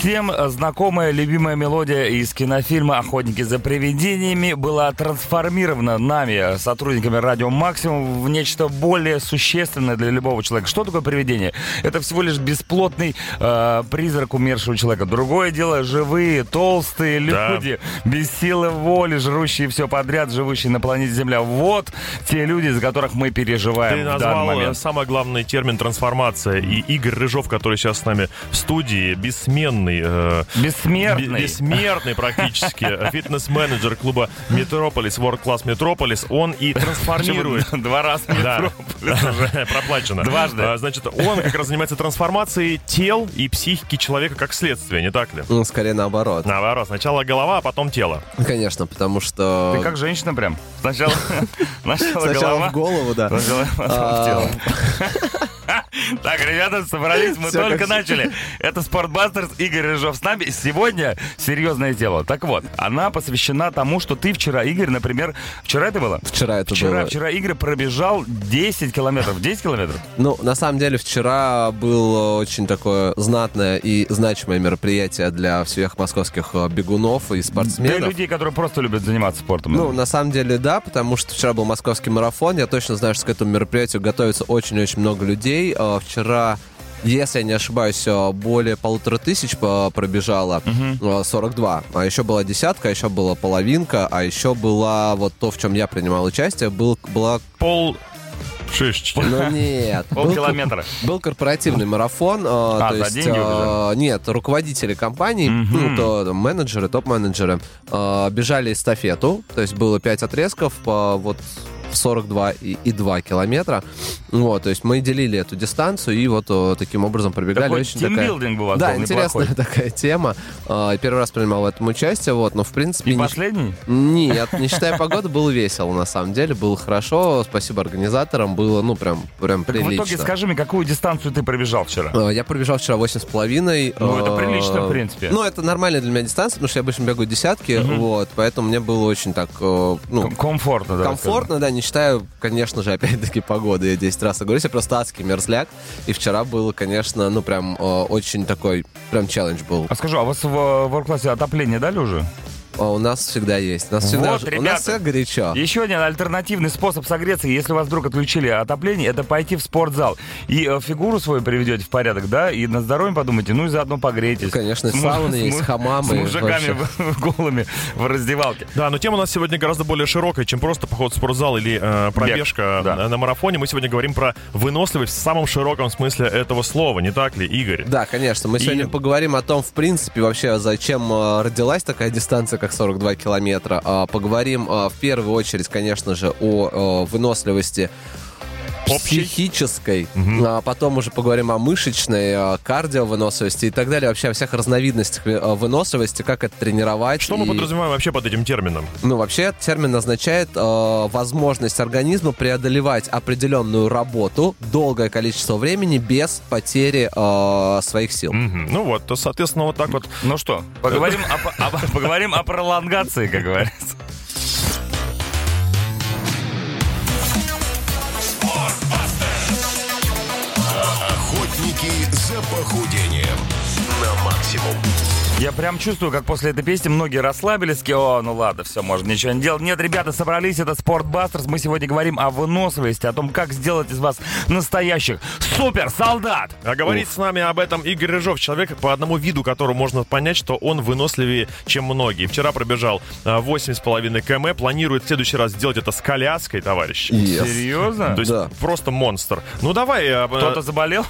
Всем знакомая любимая мелодия из кинофильма «Охотники за привидениями» была трансформирована нами, сотрудниками «Радио Максимум», в нечто более существенное для любого человека. Что такое привидение? Это всего лишь бесплотный э, призрак умершего человека. Другое дело живые, толстые люди, да. без силы воли, жрущие все подряд, живущие на планете Земля. Вот те люди, за которых мы переживаем Ты назвал данный момент. самый главный термин «трансформация». И Игорь Рыжов, который сейчас с нами в студии, бессменный э, Бессмертный. бессмертный практически фитнес-менеджер клуба Метрополис, World Class Метрополис, он и трансформирует. Два раза Да, проплачено. Дважды. А, Значит, он как раз занимается трансформацией тел и психики человека как следствие, не так ли? Ну, скорее наоборот. Наоборот, сначала голова, а потом тело. Конечно, потому что... Ты как женщина прям. Сначала, сначала, голова, в голову, да. сначала в А, тело. Так, ребята, собрались, мы Всё только начали. Это Спортбастерс, Игорь Рыжов с нами. Сегодня серьезное дело. Так вот, она посвящена тому, что ты вчера, Игорь, например, вчера это было? Вчера это Вчера, было. вчера Игорь пробежал 10 километров. 10 километров? Ну, на самом деле, вчера было очень такое знатное и значимое мероприятие для всех московских э, бегунов и Для спортсменов. людей, которые просто любят заниматься спортом. Ну, на самом деле, да, потому что вчера был московский марафон. Я точно знаю, что к этому мероприятию готовится очень-очень много людей. Э, Вчера если я не ошибаюсь, э, более полутора тысяч э, пробежало, э, 42. А еще была десятка, а еще была половинка, а еще была вот то, в чем я принимал участие, был, была... Пол шишечки. Ну нет. был- Полкилометра. Был корпоративный марафон, э, то за есть деньги убежали? нет, руководители компаний, Мгм. ну то менеджеры, топ-менеджеры э, бежали эстафету, то есть было 5 отрезков по вот в 42 и, и 2 километра. Вот, то есть мы делили эту дистанцию и вот э, таким образом пробегали. Такой очень такая... вас Да, был интересная неплохой. такая тема. Э, Первый раз принимал в этом участие, вот, но в принципе... И не- последний? нет, не считая погоды, было весело, на самом деле, было хорошо, спасибо организаторам, было, ну, прям, прям Так в прилично. итоге скажи мне, какую дистанцию ты пробежал вчера? Э, Я пробежал вчера 8,5. Ну, это прилично, в принципе. Ну, это нормальная для меня дистанция, потому что я обычно бегаю десятки, вот, поэтому мне было очень так, ну, Ком- Комфортно, да. комфортно, да, не считаю, конечно же, опять-таки, погоды, я 10 раз говорю, я просто адский мерзляк, и вчера было, конечно, ну, прям э, очень такой, прям челлендж был. А скажу, а у вас в ворк-классе отопление дали уже? А у нас всегда есть, у нас всегда, Вот, ж- у ребята. нас всегда горячо. Еще один альтернативный способ согреться, если вас вдруг отключили отопление, это пойти в спортзал. И э, фигуру свою приведете в порядок, да, и на здоровье подумайте, ну и заодно погрейтесь. Конечно, С сауны с есть, хамамы, С мужиками в- голыми в раздевалке. Да, но тема у нас сегодня гораздо более широкая, чем просто поход в спортзал или э, пробежка да. на марафоне. Мы сегодня говорим про выносливость в самом широком смысле этого слова, не так ли, Игорь? Да, конечно. Мы И- сегодня поговорим о том, в принципе, вообще, зачем э, родилась такая дистанция, как 42 километра. А, Поговорим э, в первую очередь, конечно же, о выносливости Общей. психической, а потом уже поговорим о мышечной, э, кардиовыносливости и так далее, вообще о всех разновидностях э, выносливости, как это тренировать. Что мы и- подразумеваем вообще под этим термином? Ну, вообще, этот термин означает э, возможность организма преодолевать определенную работу долгое количество времени без потери э, своих сил. Мгм. Ну вот, то, соответственно, вот так вот. Ну что, поговорим о, по- о- поговорим о пролонгации, как говорится. Я прям чувствую, как после этой песни многие расслабились, такие, о, ну ладно, все, можно ничего не делать. Нет, ребята, собрались, это Спортбастерс. Мы сегодня говорим о выносливости, о том, как сделать из вас настоящих супер-солдат. А говорит с нами об этом Игорь Рыжов, человек, по одному виду которого можно понять, что он выносливее, чем многие. Вчера пробежал а, 8,5 км, планирует в следующий раз сделать это с коляской, товарищ. Yes. Серьезно? То есть Да. просто монстр. Ну давай, а, Кто-то заболел?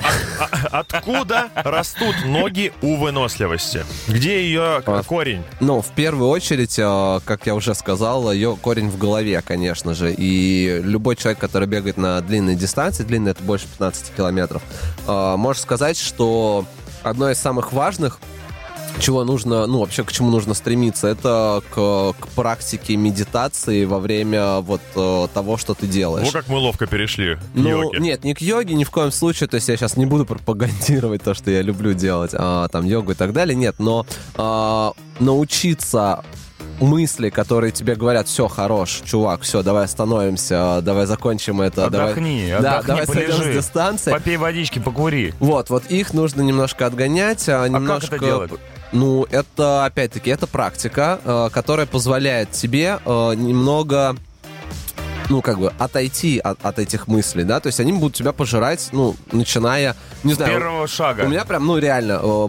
а- откуда растут ноги у выносливости? Где ее А, корень? Ну, в первую очередь, э, как я уже сказал, ее корень в голове, конечно же. И любой человек, который бегает на длинной дистанции, длинная это больше 15 километров, э, может сказать, что одно из самых важных чего нужно, ну, вообще к чему нужно стремиться, это к, к практике медитации во время вот э, того, что ты делаешь. Вот как мы ловко перешли к Ну, йоге. нет, не к йоге ни в коем случае. То есть я сейчас не буду пропагандировать то, что я люблю делать, а, там йогу и так далее. Нет, но а, научиться мысли, которые тебе говорят, все, хорош, чувак, все, давай остановимся, давай закончим это. Отдохни, давай, да, отдохни, давай сойдем с полежи. дистанции. Попей водички, покури. Вот, вот их нужно немножко отгонять, а немножко... это делать? Ну, это, опять-таки, это практика, э, которая позволяет тебе э, немного ну, как бы, отойти от, от этих мыслей, да, то есть они будут тебя пожирать, ну, начиная, не знаю... Первого шага. У меня прям, ну, реально, э,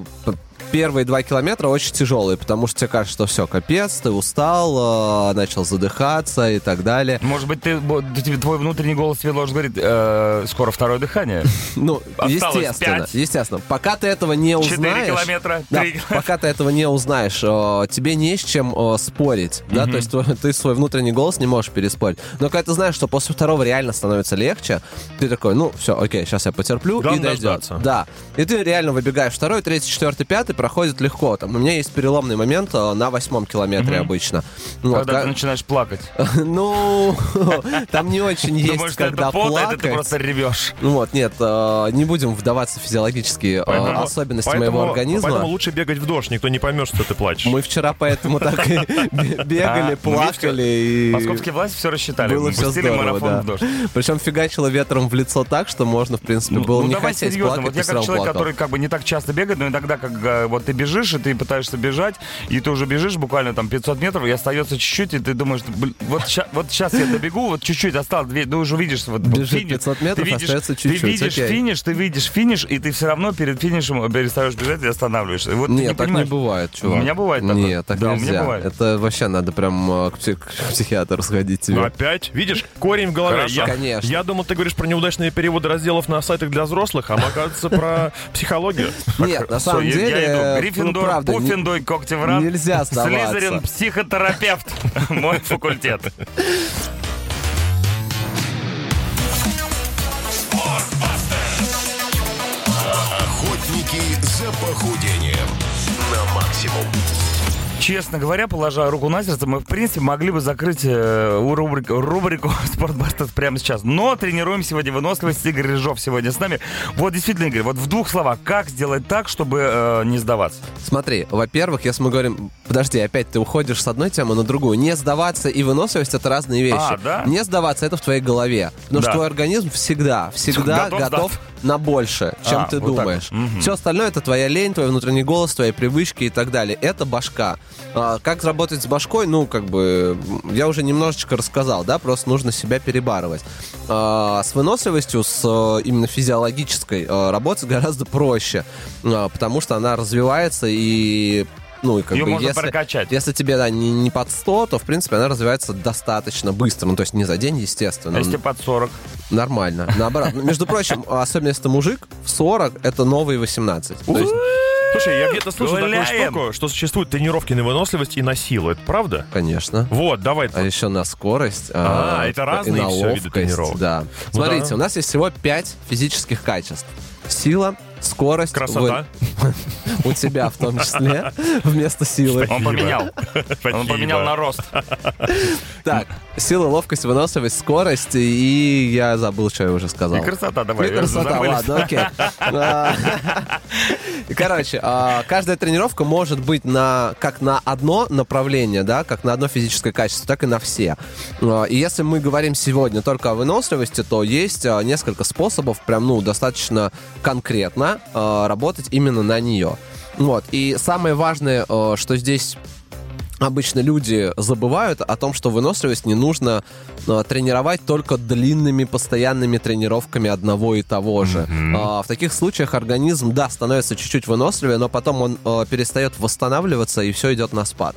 первые два километра очень тяжелые, потому что тебе кажется, что все, капец, ты устал, э, начал задыхаться и так далее. Может быть, ты, твой внутренний голос тебе должен говорить, э, скоро второе дыхание. Ну, Осталось естественно, естественно. Пока ты этого не Четыре узнаешь... километра, Да, три километра. пока ты этого не узнаешь, э, тебе не с чем э, спорить, да, то есть ты свой внутренний голос не можешь переспорить. Но когда ты знаешь, что после второго реально становится легче, ты такой, ну, все, окей, сейчас я потерплю, Главное и дойдет. дождаться. Да. И ты реально выбегаешь второй, третий, четвертый, пятый, проходит легко. Там, у меня есть переломный момент э, на восьмом километре обычно. Ну, вот, Когда ка- ты начинаешь плакать. Ну, там не очень есть, когда а это ты плакать. просто ревешь. Ну вот, нет, э, не будем вдаваться в физиологические особенности моего организма. Поэтому лучше бегать в дождь, никто не поймет, что ты плачешь. Мы вчера поэтому так и бе- бегали, А, плакали и... Московские власти все рассчитали. Было все здорово, да. Причем фигачило ветром в лицо так, что можно, в принципе, Ну, было ну, не хотеть плакать, вот я как человек, который как бы не так часто бегает, но иногда как э, вот ты бежишь, и ты пытаешься бежать, и ты уже бежишь буквально там 500 метров, и остается чуть-чуть, и ты думаешь, «Блин, вот, ща- вот сейчас я добегу, вот чуть-чуть осталось, две- ты уже видишь вот, Бежит финиш, 500 метров, ты видишь, остается ты чуть-чуть, видишь окей. финиш, ты видишь финиш, и ты все равно перед финишем перестаешь бежать и останавливаешься. Вот ты Нет, так не понимаешь. бывает, чувак. У меня бывает такое. Нет, так Да, у меня нельзя. бывает. Это вообще надо прям э, к, пси- к психиатру сходить тебе. Ну, опять? Видишь, корень в голове. Хорошо, я, конечно. Я думал, ты говоришь про неудачные переводы разделов на сайтах для взрослых, а оказывается про психологию. Нет, на самом деле. Э, Гриффиндор, ну, правда, не- Пуффиндуй, Когтеврат, нельзя сдаваться. Слизерин, психотерапевт, мой факультет. Охотники за похудением на максимум. Честно говоря, положа руку на сердце, мы, в принципе, могли бы закрыть э, рубрику, рубрику «Спортбастers» прямо сейчас. Но тренируем сегодня выносливость. Игорь Рыжов сегодня с нами. Вот действительно, Игорь, вот в двух словах, как сделать так, чтобы э, не сдаваться? Смотри, во-первых, если мы говорим, подожди, опять ты уходишь с одной темы на другую. Не сдаваться и выносливость это разные вещи. А, да? Не сдаваться это в твоей голове. Потому Да. что твой организм всегда, всегда Готов готов, на больше, чем А, ты вот думаешь. Мгм. Все остальное это твоя лень, твой внутренний голос, твои привычки и так далее. Это башка. А, как работать с башкой, ну, как бы, я уже немножечко рассказал, да, просто нужно себя перебарывать. А, с выносливостью, с э, именно физиологической э, работать гораздо проще, а, потому что она развивается и ну, и как Её бы, можно если, прокачать. если тебе, да, не, не под 100, то, в принципе, она развивается достаточно быстро. Ну, то есть не за день, естественно. А если под 40? Нормально. Наоборот. Ну, Между прочим, особенно если ты мужик, в 40 это новые 18. То есть, Слушай, я где-то слышал такую Гуляем. штуку, что существуют тренировки на выносливость и на силу. Это правда? конечно. Вот, давай. А еще на скорость. А, это и разные на всё виды ловкость, тренировок. Да. Ну Смотрите, да. у нас есть всего 5 физических качеств. Сила, скорость. Красота. У тебя в том числе, вместо силы. Он поменял. Он поменял на рост. Так, сила, ловкость, выносливость, скорость, и я забыл, что я уже сказал. И красота, давай. И красота, ладно, окей. А, Короче, а, каждая тренировка может быть на как на одно направление, да, как на одно физическое качество, так и на все. А, И если мы говорим сегодня только о выносливости, то есть несколько способов прям, ну, достаточно конкретно а, работать именно на нее. Вот. И самое важное, а, что здесь обычно люди забывают о том, что выносливость не нужно э, тренировать только длинными постоянными тренировками одного и того же. А, в таких случаях организм, да, становится чуть-чуть выносливее, но потом он э, перестает восстанавливаться и все идет на спад.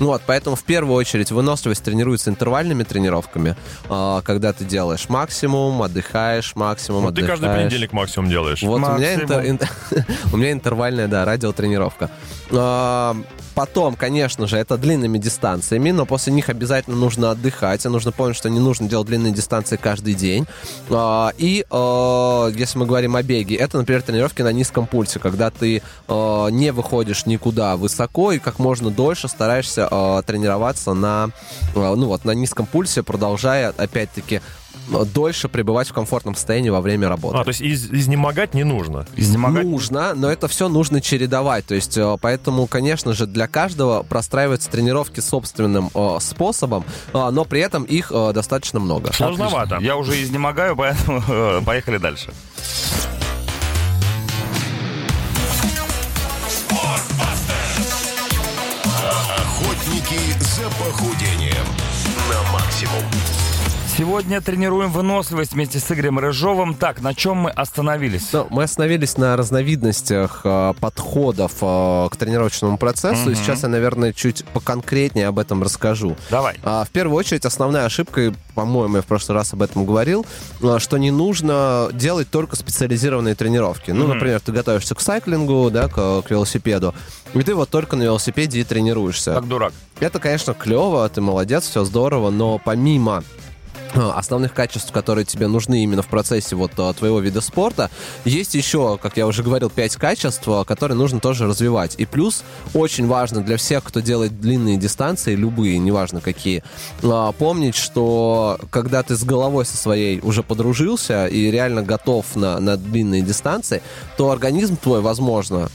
Ну Вот, поэтому в первую очередь выносливость тренируется интервальными тренировками, а, когда ты делаешь максимум, отдыхаешь, максимум, Вот ты отдыхаешь. каждый понедельник максимум делаешь. Вот у меня, Максимум. интер- ин- у меня интервальная, да, радиотренировка. А, Потом, конечно же, это длинными дистанциями, но после них обязательно нужно отдыхать. И нужно помнить, что не нужно делать длинные дистанции каждый день. А, И а, если мы говорим о беге, это, например, тренировки на низком пульсе, когда ты а, не выходишь никуда высоко и как можно дольше стараешься тренироваться на, ну вот, на низком пульсе, продолжая, опять-таки, дольше пребывать в комфортном состоянии во время работы. А, то есть из- изнемогать не нужно. Изнемогать. Нужно, но это все нужно чередовать. То есть, э, поэтому, конечно же, для каждого простраиваются тренировки собственным э, способом, э, но при этом их э, достаточно много. Сложновато. Я уже изнемогаю, поэтому э, поехали дальше. Охотники за похудением на максимум. Сегодня тренируем выносливость вместе с Игорем Рыжовым. Так, на чем мы остановились? Ну, мы остановились на разновидностях э, подходов э, к тренировочному процессу. И сейчас я, наверное, чуть поконкретнее об этом расскажу. Давай. А, В первую очередь, основная ошибка, по-моему, я в прошлый раз об этом говорил, а, что не нужно делать только специализированные тренировки. Ну, например, ты готовишься к сайклингу, да, к, к велосипеду, и ты вот только на велосипеде и тренируешься. Как дурак. Это, конечно, клево, ты молодец, все здорово, но помимо э, основных качеств, которые тебе нужны именно в процессе вот э, твоего вида спорта, есть еще, как я уже говорил, пять качеств, э, которые нужно тоже развивать. И плюс очень важно для всех, кто делает длинные дистанции, любые, неважно какие, э, помнить, что когда ты с головой со своей уже подружился и реально готов на, на длинные дистанции, то организм твой, возможно,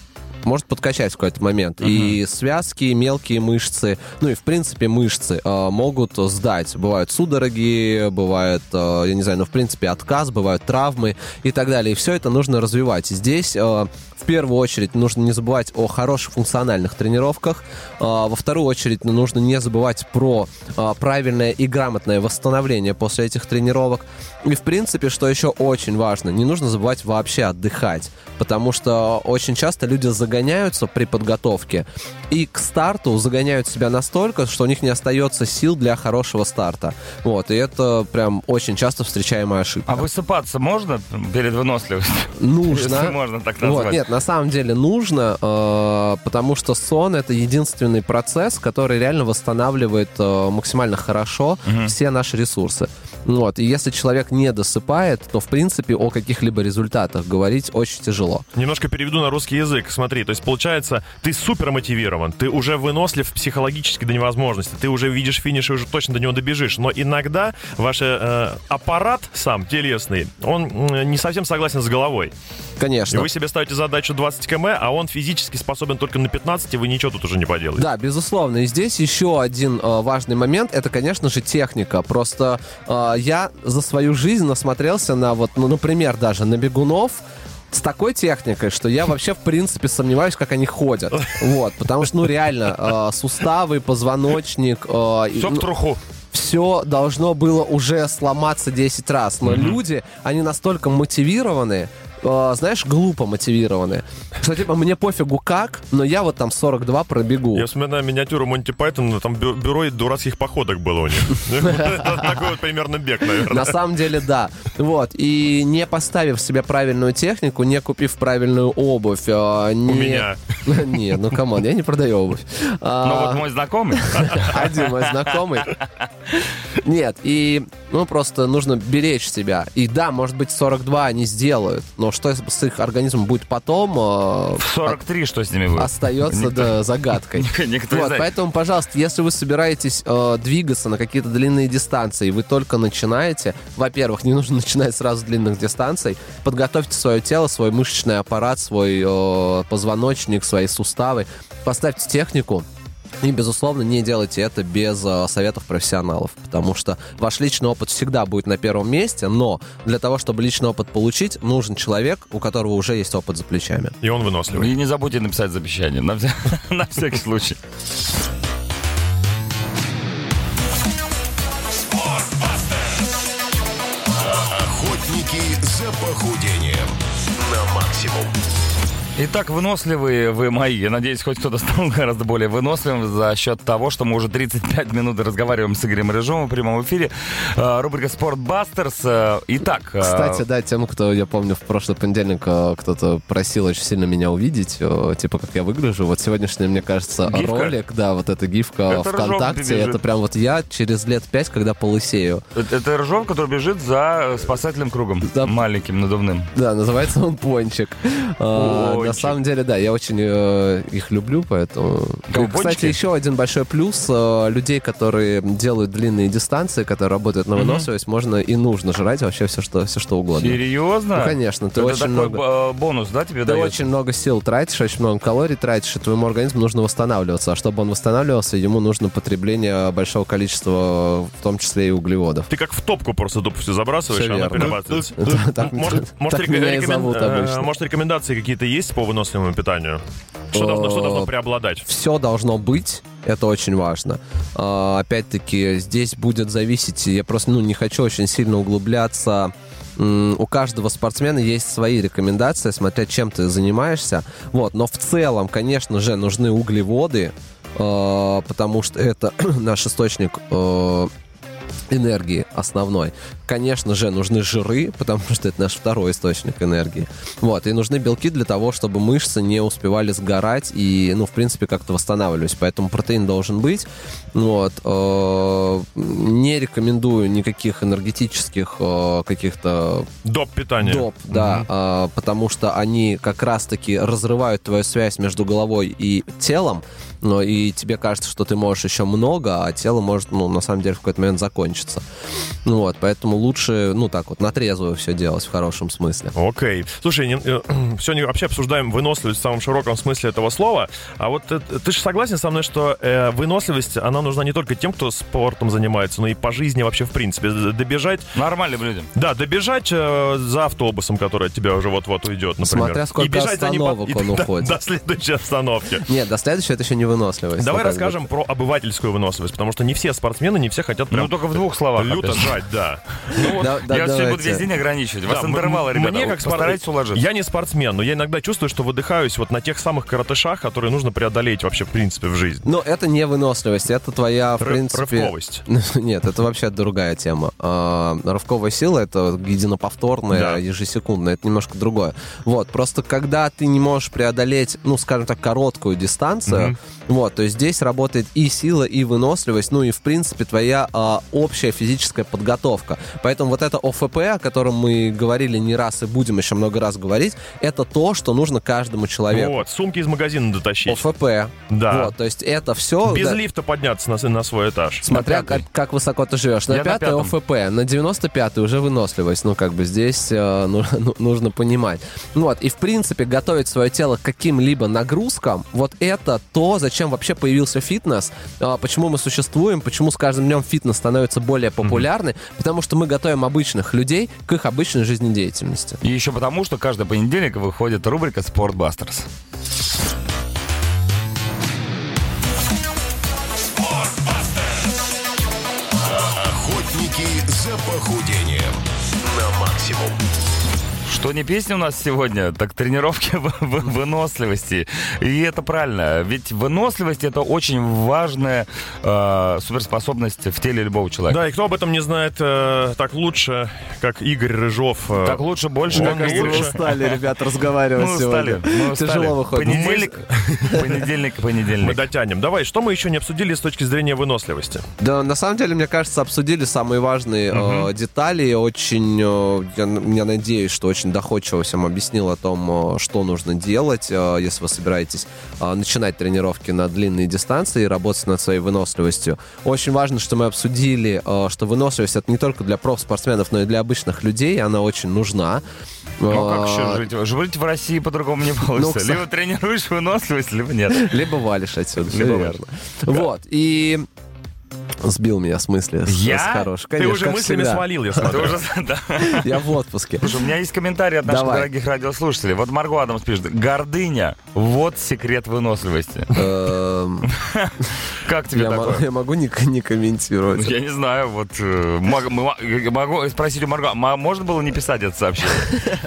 может подкачать в какой-то момент. И связки, мелкие мышцы, ну и в принципе мышцы э, могут сдать. Бывают судороги, бывает, э, я не знаю, ну в принципе отказ, бывают травмы и так далее. И все это нужно развивать. Здесь э, в первую очередь нужно не забывать о хороших функциональных тренировках. Э, Во вторую очередь ну, нужно не забывать про э, правильное и грамотное восстановление после этих тренировок. И в принципе, что еще очень важно, не нужно забывать вообще отдыхать. Потому что очень часто люди загоняются при подготовке и к старту загоняют себя настолько, что у них не остается сил для хорошего старта. Вот, и это прям очень часто встречаемая ошибка. А высыпаться можно перед выносливостью? Нужно. Если можно так Вот, назвать. нет, на самом деле нужно, э, потому что сон это единственный процесс, который реально восстанавливает э, максимально хорошо все наши ресурсы. Вот, и если человек не досыпает, то в принципе о каких-либо результатах говорить очень тяжело. Немножко переведу на русский язык. Смотри, то есть получается, ты супер мотивирован, ты уже вынослив психологически до невозможности, ты уже видишь финиш и уже точно до него добежишь. Но иногда ваш э, аппарат сам, телесный, он не совсем согласен с головой. И Конечно. вы себе ставите задачу 20 км, а он физически способен только на 15, и вы ничего тут уже не поделаете. Да, безусловно. И здесь еще один э, важный момент, это, конечно же, техника. Просто э, я за свою жизнь насмотрелся на вот, ну, например, даже на бегунов, с такой техникой, что я вообще, в принципе, сомневаюсь, как они ходят. Вот, потому что, ну, реально, э, суставы, позвоночник... э, Все в ну, труху. все должно было уже сломаться 10 раз. Но люди, они настолько мотивированы, э, знаешь, глупо мотивированы, что типа мне пофигу как, но я вот там 42 пробегу. Я вспоминаю миниатюру Монти Пайтона, там бю- бюро дурацких походок было у них. Такой вот примерно бег, На наверное. самом деле, да. Вот. И не поставив себе правильную технику, не купив правильную обувь, не... У меня. Нет, ну come on, я не продаю обувь. А, Ну вот мой знакомый. Один мой знакомый. Нет, и ну просто нужно беречь себя. И да, может быть, 42 они сделают, но что с их организмом будет потом, э, 43 что с ними будет? остается да, загадкой. Никто Вот, поэтому, пожалуйста, если вы собираетесь э, двигаться на какие-то длинные дистанции, вы только начинаете, во-первых, не нужно начинать сразу длинных дистанций, подготовьте свое тело, свой мышечный аппарат, свой э, позвоночник, свои суставы, поставьте технику, и, безусловно, не делайте это без э, советов профессионалов, потому что ваш личный опыт всегда будет на первом месте, но для того, чтобы личный опыт получить, нужен человек, у которого уже есть опыт за плечами. И он выносливый. И не забудьте написать завещание, на, вся- на всякий случай. Итак, выносливые вы мои. Я надеюсь, хоть кто-то стал гораздо более выносливым за счет того, что мы уже 35 минут разговариваем с Игорем Рыжовым в прямом эфире. Э, Рубрика «Спортбастерс». Э, Итак, э, Кстати, да, тем, кто, я помню, в прошлый понедельник кто-то просил очень сильно меня увидеть, типа, как я выгляжу. Вот сегодняшний, мне кажется, Гифка? ролик, да, вот эта гифка Это ВКонтакте, это прям вот я через лет пять, когда полысею. это это Рыжов, который бежит за спасательным кругом. Да. Маленьким, надувным. Да, называется он Пончик. О, на самом деле, да, я очень э, их люблю, поэтому... Кого, Кстати, еще один большой плюс э, людей, которые делают длинные дистанции, которые работают на выносливость, можно и нужно жрать вообще все, что, все, что угодно. Серьезно? Ну, конечно, ты Это очень такой много... б- бонус, да, тебе Ты дает? очень много сил тратишь, очень много калорий тратишь, и твоему организму нужно восстанавливаться. А чтобы он восстанавливался, ему нужно потребление большого количества, в том числе и углеводов. Ты как в топку просто тупо все забрасываешь, Всё и она перерабатывается. Э, может, рекомендации какие-то есть по выносливому питанию? Что должно, что должно преобладать? все должно быть, это очень важно. А, Опять-таки, здесь будет зависеть, я просто ну, не хочу очень сильно углубляться. У каждого спортсмена есть свои рекомендации, смотря чем ты занимаешься. Вот, но в целом, конечно же, нужны углеводы, э, потому что это наш источник э, энергии основной. Конечно же, нужны жиры, потому что это наш второй источник энергии. Вот, и нужны белки для того, чтобы мышцы не успевали сгорать и, ну, в принципе, как-то восстанавливались. Поэтому протеин должен быть. Вот. э, Не рекомендую никаких энергетических э, каких-то Доп питание. доп, да, а, потому что они как раз-таки разрывают твою связь между головой и телом, но и тебе кажется, что ты можешь еще много, а тело может, ну, на самом деле, в какой-то момент закончиться. Ну вот, поэтому лучше, ну, так вот, на трезвую все делать в хорошем смысле. Окей. Слушай, сегодня вообще обсуждаем выносливость в самом широком смысле этого слова. А вот э, ты же согласен со мной, что э, выносливость, она нужна не только тем, кто спортом занимается, но и по жизни вообще в принципе. Добежать, Нормальным людям. да, добежать э, за автобусом, который от тебя уже вот-вот уйдет, например. Смотря сколько и бежать за ним остановок и он до- уходит. До следующей остановки. Нет, до следующего это еще не выносливость. Давай расскажем про обывательскую выносливость, потому что не все спортсмены, не все хотят прям Ну, только в двух словах. люто жать, да. Да- да, Я все буду весь день ограничивать. Вас Да, ребята. Мне как постарайтесь уложиться. Я не спортсмен, но я иногда чувствую, что выдыхаюсь вот на тех самых коротышах, которые нужно преодолеть вообще в принципе в жизни. Но это не выносливость, это твоя, в Ры- принципе... рывковость. Нет, это вообще другая тема. А, Рывковая сила — это единоповторная, Да. ежесекундная, это немножко другое. Вот, просто когда ты не можешь преодолеть, ну, скажем так, короткую дистанцию, вот, то есть здесь работает и сила, и выносливость, ну, и, в принципе, твоя а, общая физическая подготовка. Поэтому вот это ОФП, о котором мы говорили не раз и будем еще много раз говорить, это то, что нужно каждому человеку. Вот, сумки из магазина дотащить. ОФП. Да. Вот, то есть это все... Без лифта подняться на, на свой этаж. Смотря как, как высоко ты живешь. На пятый. ОФП, на 95 уже выносливость. Ну, как бы здесь э, ну, ну, нужно понимать. Ну Вот, и в принципе готовить свое тело к каким-либо нагрузкам, вот это то, зачем вообще появился фитнес, а, почему мы существуем, почему с каждым днем фитнес становится более популярный, потому что мы готовим обычных людей к их обычной жизнедеятельности. И еще потому, что каждый понедельник выходит рубрика «Спортбастерс». Что не песня у нас сегодня, так тренировки выносливости. И это правильно. Ведь выносливость это очень важная э, суперспособность в теле любого человека. Да, и кто об этом не знает э, так лучше, как Игорь Рыжов. э, Так лучше, больше, как лучше. лучше. устали, ребят, разговаривать Мы устали. Мы устали. Тяжело выходит. Понедельник, понедельник, мы понедельник. дотянем. Давай, что мы еще не обсудили с точки зрения выносливости? Да, на самом деле, мне кажется, обсудили самые важные э, детали. Очень, э, я, я надеюсь, что очень доходчиво всем объяснил о том, э, что нужно делать, э, если вы собираетесь э, начинать тренировки на длинные дистанции и работать над своей выносливостью. Очень важно, что мы обсудили, что выносливость это не только для профспортсменов, но и для обычных людей. Она очень нужна. Ну как еще жить? Жить в России по-другому не получится. кстати. Либо тренируешь выносливость, либо нет. Либо валишь отсюда, Либо верно. Вот, и сбил меня с мысли. с- Я? С хорошей. Ты Конечно, уже как мыслями всегда. свалил, я Ты смотрю. уже- да. Я в отпуске. Слушай, у меня есть комментарий от наших Давай. дорогих радиослушателей. Вот Марго Адамс пишет. Гордыня. Вот секрет выносливости. Эм, Как тебе такое? я могу не комментировать. Я не знаю, вот э, могу спросить у Марго, а можно было не писать это сообщение?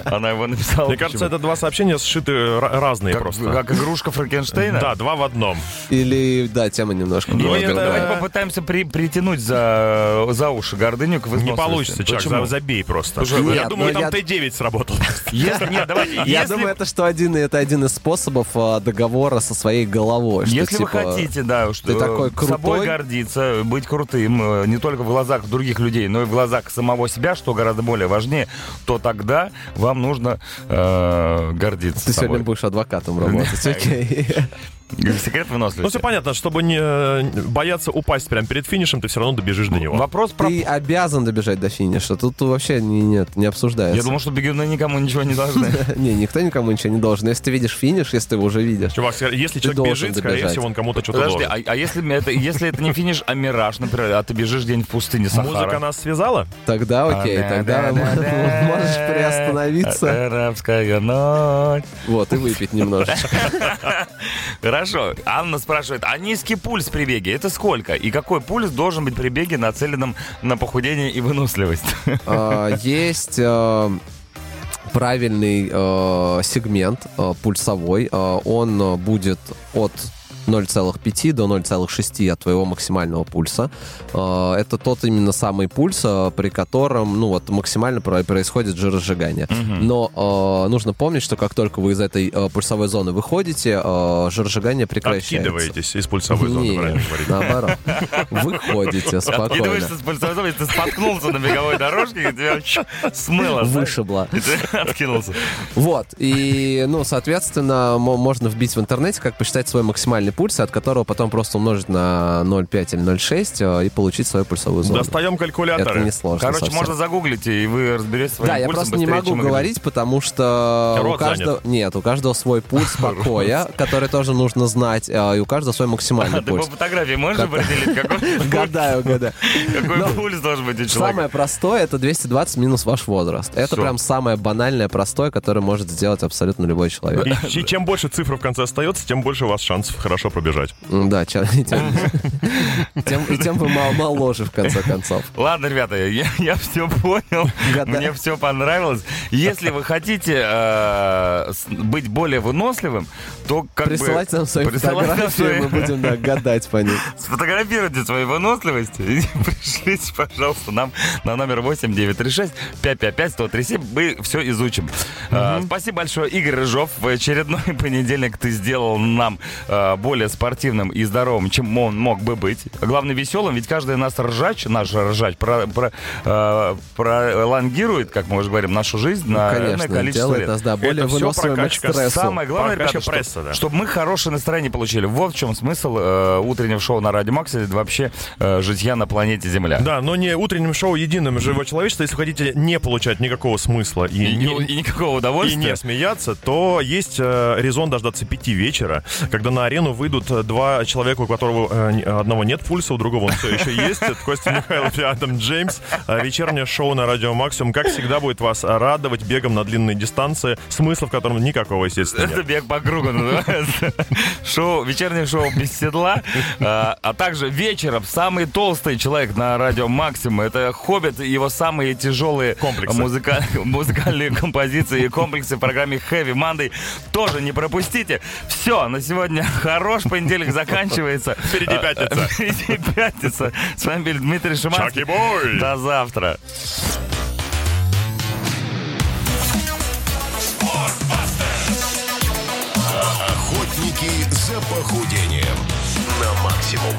Она его написала. Мне кажется, это два сообщения сшиты ра- разные просто. как игрушка Франкенштейна? Да, два в одном. Или, да, тема немножко давайте попытаемся при- притянуть за, за уши гордыню к Не получится, Чак, Почему? за- забей просто. Слушай, я нет, думаю, но там я- Т9 сработал. Если, нет, давайте, Я если, думаю, это что один, это один из способов а, договора со своей головой. что, если вы типа, хотите, да, что Ты такой, такой крутой. собой гордиться, быть крутым, э, не только в глазах других людей, но и в глазах самого себя, что гораздо более важнее, то тогда вам нужно э, гордиться Ты собой. сегодня будешь адвокатом работать, окей. Секрет выносливости. Ну, все понятно, чтобы не э, бояться упасть прямо перед финишем, ты все равно добежишь до него. Вопрос про... Ты обязан добежать до финиша. Тут вообще не- нет, не обсуждается. Я думал, что бегуны никому ничего не должны. Не, никто никому ничего не должен. Если ты видишь финиш, если ты его уже видишь. Чувак, если человек бежит, скорее всего, он кому-то что-то Подожди, должен. а, а если это, если это не финиш, а мираж, например, а ты бежишь день в пустыне Сахара? Музыка нас связала? Тогда окей, тогда можешь приостановиться. Арабская ночь. Вот, и выпить немножечко. Хорошо. Анна спрашивает, а низкий пульс при беге это сколько? И какой пульс должен быть при беге, нацеленном на похудение и выносливость? А, Есть э, правильный э, сегмент э, пульсовой. Э, Он будет от 0,5 до 0,6 от твоего максимального пульса. Э, Это тот именно самый пульс, э, при котором ну, вот, максимально про- происходит жиросжигание. Но э, нужно помнить, что как только вы из этой пульсовой зоны выходите, жиросжигание прекращается. Откидываетесь из пульсовой зоны, Не, правильно говорите. наоборот. Выходите спокойно. Откидываешься с пульсовой зоны, ты споткнулся на беговой дорожке, и тебя смыло. Вышибло. И ты откинулся. Вот, и, ну, соответственно, мо- можно вбить в интернете, как посчитать свой максимальный пульс, от которого потом просто умножить на 0,5 или 0,6 э, и получить свою пульсовую зону. Достаем Это калькуляторы. не сложно Короче, совсем. можно загуглить, и вы разберетесь своим Да, я просто не могу говорить, потому что Рот у каждого... Нет, у каждого свой пульс покоя, который тоже нужно знать, э, и у каждого свой максимальный А ты по пульс. фотографии можешь определить, какой пульс- Гадаю, гадаю. какой Но пульс должен быть у человека? Самое простое это 220 минус ваш возраст. Это прям самое банальное, простое, которое может сделать абсолютно любой человек. И, и чем больше цифр в конце остается, тем больше у вас шансов хорошо пробежать. М, Да, тем, тем- и тем вы мол- моложе, в конце концов. Ладно, ребята, я, я все понял, Гадаю. мне все понравилось. Если вы хотите э, быть более выносливым, то как Присылайте бы... нам свои фотографии, свои- мы будем да, гадать по ним. Сфотографируйте свою выносливость и пришлите, пожалуйста, нам на номер 8936 555 137 Мы все изучим. А, спасибо большое, Игорь Рыжов. В очередной понедельник ты сделал нам а, более спортивным и здоровым, чем он мог бы быть. Главное, веселым, ведь каждый нас ржач, наш ржач, про, про, а, пролонгирует, как мы уже говорим, нашу жизнь на Ну, конечно, количество делает лет. нас, да, более Это к прокачка. стрессу. Самое главное, Прокачка ребята, пресса, да. чтобы мы хорошее настроение получили. Вот в чем смысл э, утреннего шоу на Радио Макс и вообще э, житья на планете Земля. Да, но не утренним шоу единым живое человечество. Если вы хотите не получать никакого смысла и, И, не, и никакого и удовольствия. не смеяться, то есть э, резон дождаться пяти вечера, когда на арену выйдут э, два человека, у которого э, одного нет пульса, у другого он все еще есть. Это Костя Михайлов и Адам Джеймс. Э, вечернее шоу на Радио Максимум, как всегда, будет вас радовать бегом на длинные дистанции, смысла в котором никакого, естественно, Это нет. бег по кругу называется. Шоу, вечернее шоу без седла. А, а также вечером самый толстый человек на радио Максимум. Это Хоббит и его самые тяжелые музыка- музыкальные композиции и комплексы в программе Heavy Monday. Тоже не пропустите. Все, на сегодня хорош. Понедельник заканчивается. Впереди пятница. Впереди пятница. С вами был Дмитрий Шиманский. Чаки-бой! До завтра. Охотники за похудением на максимум.